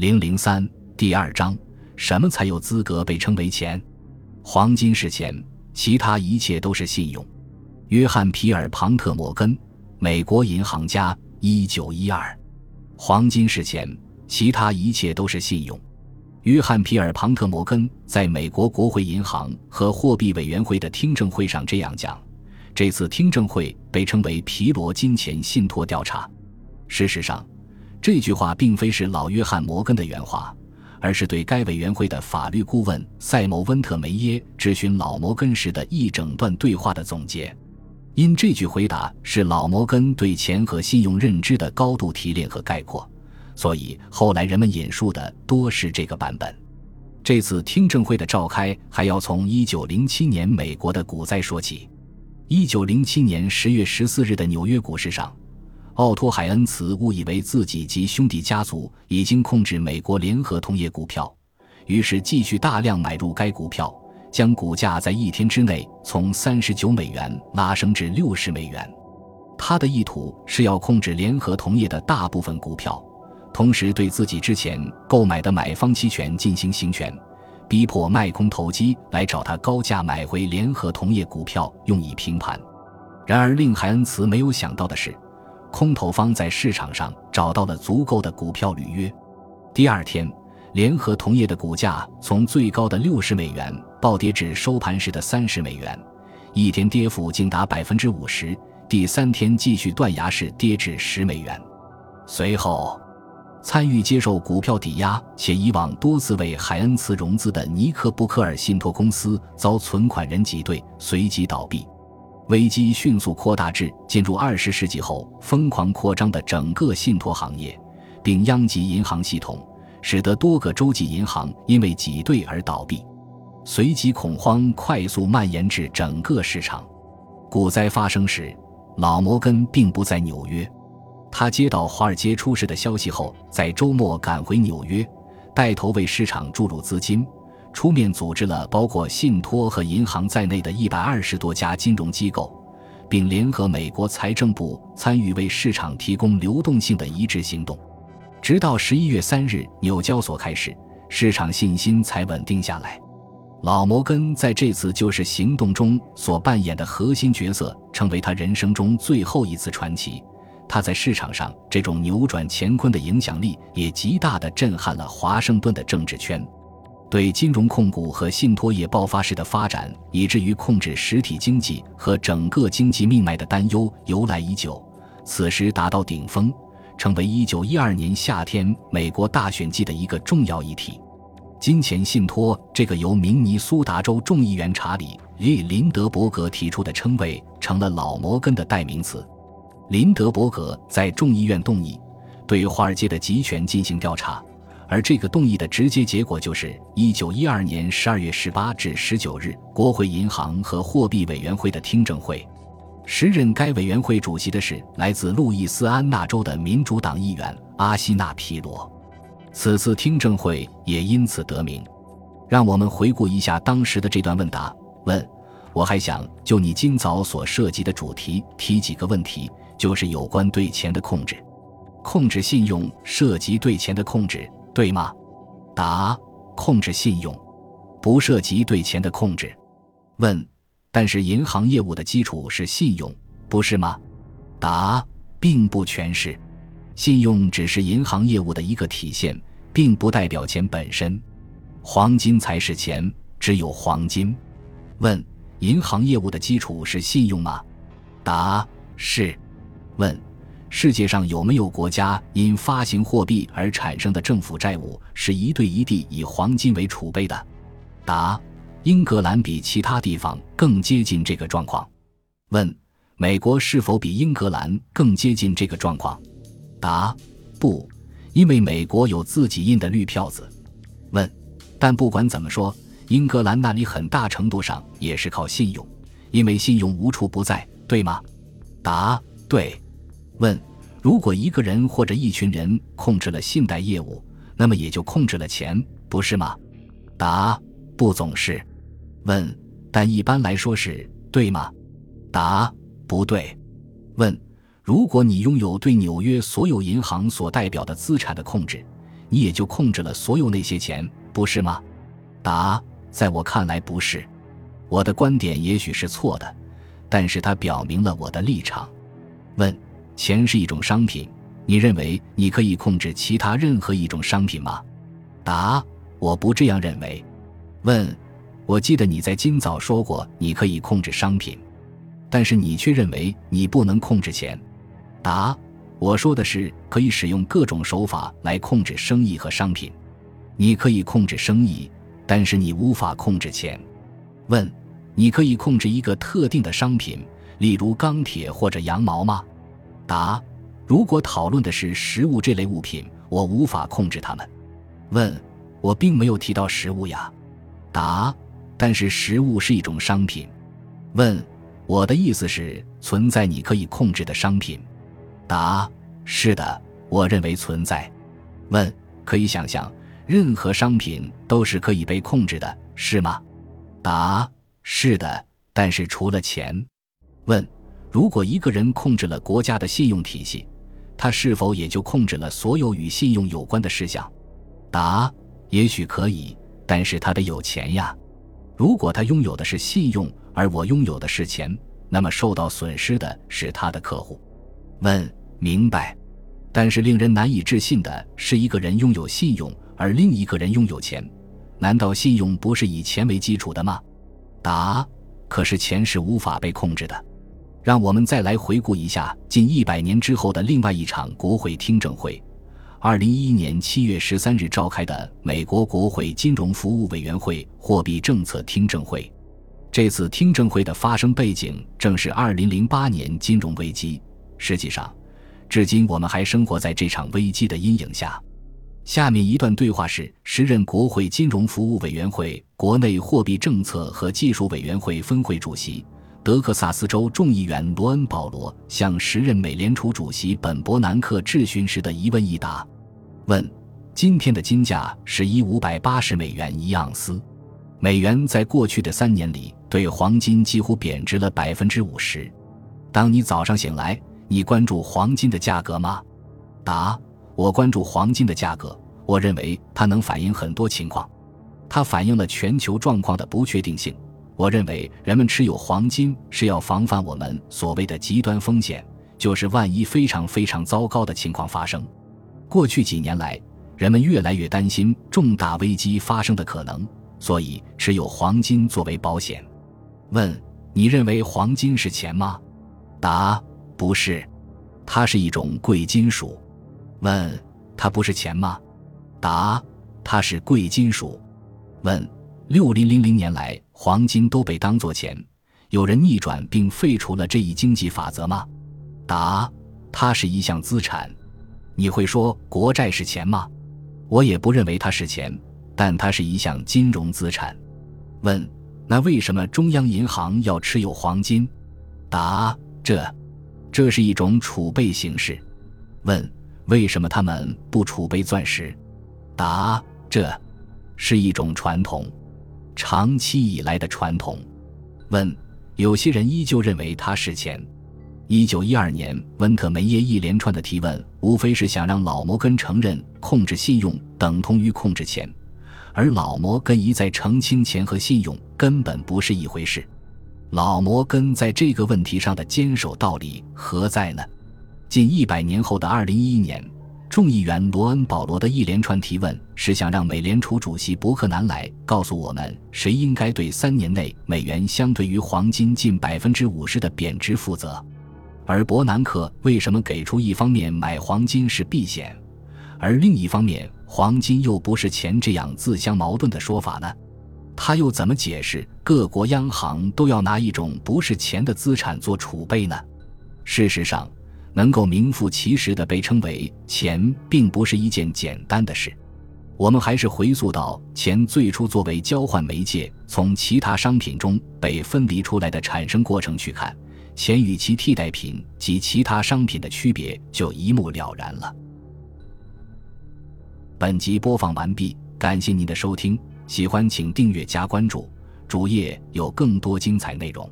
零零三第二章：什么才有资格被称为钱？黄金是钱，其他一切都是信用。约翰·皮尔·庞特·摩根，美国银行家，一九一二。黄金是钱，其他一切都是信用。约翰·皮尔·庞特·摩根在美国国会银行和货币委员会的听证会上这样讲。这次听证会被称为“皮罗金钱信托调查”。事实上，这句话并非是老约翰·摩根的原话，而是对该委员会的法律顾问塞缪·温特梅耶质询老摩根时的一整段对话的总结。因这句回答是老摩根对钱和信用认知的高度提炼和概括，所以后来人们引述的多是这个版本。这次听证会的召开还要从1907年美国的股灾说起。1907年10月14日的纽约股市上。奥托·海恩茨误以为自己及兄弟家族已经控制美国联合铜业股票，于是继续大量买入该股票，将股价在一天之内从三十九美元拉升至六十美元。他的意图是要控制联合铜业的大部分股票，同时对自己之前购买的买方期权进行行权，逼迫卖空投机来找他高价买回联合铜业股票用以平盘。然而，令海恩茨没有想到的是。空头方在市场上找到了足够的股票履约。第二天，联合铜业的股价从最高的六十美元暴跌至收盘时的三十美元，一天跌幅竟达百分之五十。第三天继续断崖式跌至十美元。随后，参与接受股票抵押且以往多次为海恩茨融资的尼克布克尔信托公司遭存款人挤兑，随即倒闭。危机迅速扩大至进入二十世纪后疯狂扩张的整个信托行业，并殃及银行系统，使得多个洲际银行因为挤兑而倒闭。随即，恐慌快速蔓延至整个市场。股灾发生时，老摩根并不在纽约。他接到华尔街出事的消息后，在周末赶回纽约，带头为市场注入资金。出面组织了包括信托和银行在内的一百二十多家金融机构，并联合美国财政部参与为市场提供流动性的一致行动。直到十一月三日纽交所开始，市场信心才稳定下来。老摩根在这次救市行动中所扮演的核心角色，成为他人生中最后一次传奇。他在市场上这种扭转乾坤的影响力，也极大地震撼了华盛顿的政治圈。对金融控股和信托业爆发式的发展，以至于控制实体经济和整个经济命脉的担忧由来已久，此时达到顶峰，成为1912年夏天美国大选季的一个重要议题。金钱信托这个由明尼苏达州众议员查理·利林德伯格提出的称谓，成了老摩根的代名词。林德伯格在众议院动议，对华尔街的集权进行调查。而这个动议的直接结果就是，一九一二年十二月十八至十九日，国会银行和货币委员会的听证会。时任该委员会主席的是来自路易斯安那州的民主党议员阿西纳皮罗。此次听证会也因此得名。让我们回顾一下当时的这段问答。问：我还想就你今早所涉及的主题提几个问题，就是有关对钱的控制。控制信用涉及对钱的控制。对吗？答：控制信用，不涉及对钱的控制。问：但是银行业务的基础是信用，不是吗？答：并不全是，信用只是银行业务的一个体现，并不代表钱本身。黄金才是钱，只有黄金。问：银行业务的基础是信用吗？答：是。问。世界上有没有国家因发行货币而产生的政府债务是一对一地以黄金为储备的？答：英格兰比其他地方更接近这个状况。问：美国是否比英格兰更接近这个状况？答：不，因为美国有自己印的绿票子。问：但不管怎么说，英格兰那里很大程度上也是靠信用，因为信用无处不在，对吗？答：对。问：如果一个人或者一群人控制了信贷业务，那么也就控制了钱，不是吗？答：不总是。问：但一般来说是对吗？答：不对。问：如果你拥有对纽约所有银行所代表的资产的控制，你也就控制了所有那些钱，不是吗？答：在我看来不是。我的观点也许是错的，但是它表明了我的立场。问：钱是一种商品，你认为你可以控制其他任何一种商品吗？答：我不这样认为。问：我记得你在今早说过你可以控制商品，但是你却认为你不能控制钱。答：我说的是可以使用各种手法来控制生意和商品。你可以控制生意，但是你无法控制钱。问：你可以控制一个特定的商品，例如钢铁或者羊毛吗？答：如果讨论的是食物这类物品，我无法控制它们。问：我并没有提到食物呀。答：但是食物是一种商品。问：我的意思是存在你可以控制的商品。答：是的，我认为存在。问：可以想象，任何商品都是可以被控制的，是吗？答：是的，但是除了钱。问：如果一个人控制了国家的信用体系，他是否也就控制了所有与信用有关的事项？答：也许可以，但是他得有钱呀。如果他拥有的是信用，而我拥有的是钱，那么受到损失的是他的客户。问。明白，但是令人难以置信的是，一个人拥有信用，而另一个人拥有钱。难道信用不是以钱为基础的吗？答：可是钱是无法被控制的。让我们再来回顾一下近一百年之后的另外一场国会听证会——二零一一年七月十三日召开的美国国会金融服务委员会货币政策听证会。这次听证会的发生背景正是二零零八年金融危机。实际上，至今，我们还生活在这场危机的阴影下。下面一段对话是时任国会金融服务委员会国内货币政策和技术委员会分会主席、德克萨斯州众议员罗恩·保罗向时任美联储主席本·伯南克质询时的一问一答。问：今天的金价是一五百八十美元一盎司，美元在过去的三年里对黄金几乎贬值了百分之五十。当你早上醒来。你关注黄金的价格吗？答：我关注黄金的价格。我认为它能反映很多情况。它反映了全球状况的不确定性。我认为人们持有黄金是要防范我们所谓的极端风险，就是万一非常非常糟糕的情况发生。过去几年来，人们越来越担心重大危机发生的可能，所以持有黄金作为保险。问：你认为黄金是钱吗？答。不是，它是一种贵金属。问：它不是钱吗？答：它是贵金属。问：六零零零年来，黄金都被当作钱，有人逆转并废除了这一经济法则吗？答：它是一项资产。你会说国债是钱吗？我也不认为它是钱，但它是一项金融资产。问：那为什么中央银行要持有黄金？答：这。这是一种储备形式。问：为什么他们不储备钻石？答：这是一种传统，长期以来的传统。问：有些人依旧认为它是钱。一九一二年，温特梅耶一连串的提问，无非是想让老摩根承认控制信用等同于控制钱，而老摩根一再澄清钱和信用根本不是一回事。老摩根在这个问题上的坚守道理何在呢？近一百年后的二零一一年，众议员罗恩·保罗的一连串提问是想让美联储主席伯克南来告诉我们，谁应该对三年内美元相对于黄金近百分之五十的贬值负责。而伯南克为什么给出一方面买黄金是避险，而另一方面黄金又不是钱这样自相矛盾的说法呢？他又怎么解释各国央行都要拿一种不是钱的资产做储备呢？事实上，能够名副其实的被称为钱，并不是一件简单的事。我们还是回溯到钱最初作为交换媒介从其他商品中被分离出来的产生过程去看，钱与其替代品及其他商品的区别就一目了然了。本集播放完毕，感谢您的收听。喜欢请订阅加关注，主页有更多精彩内容。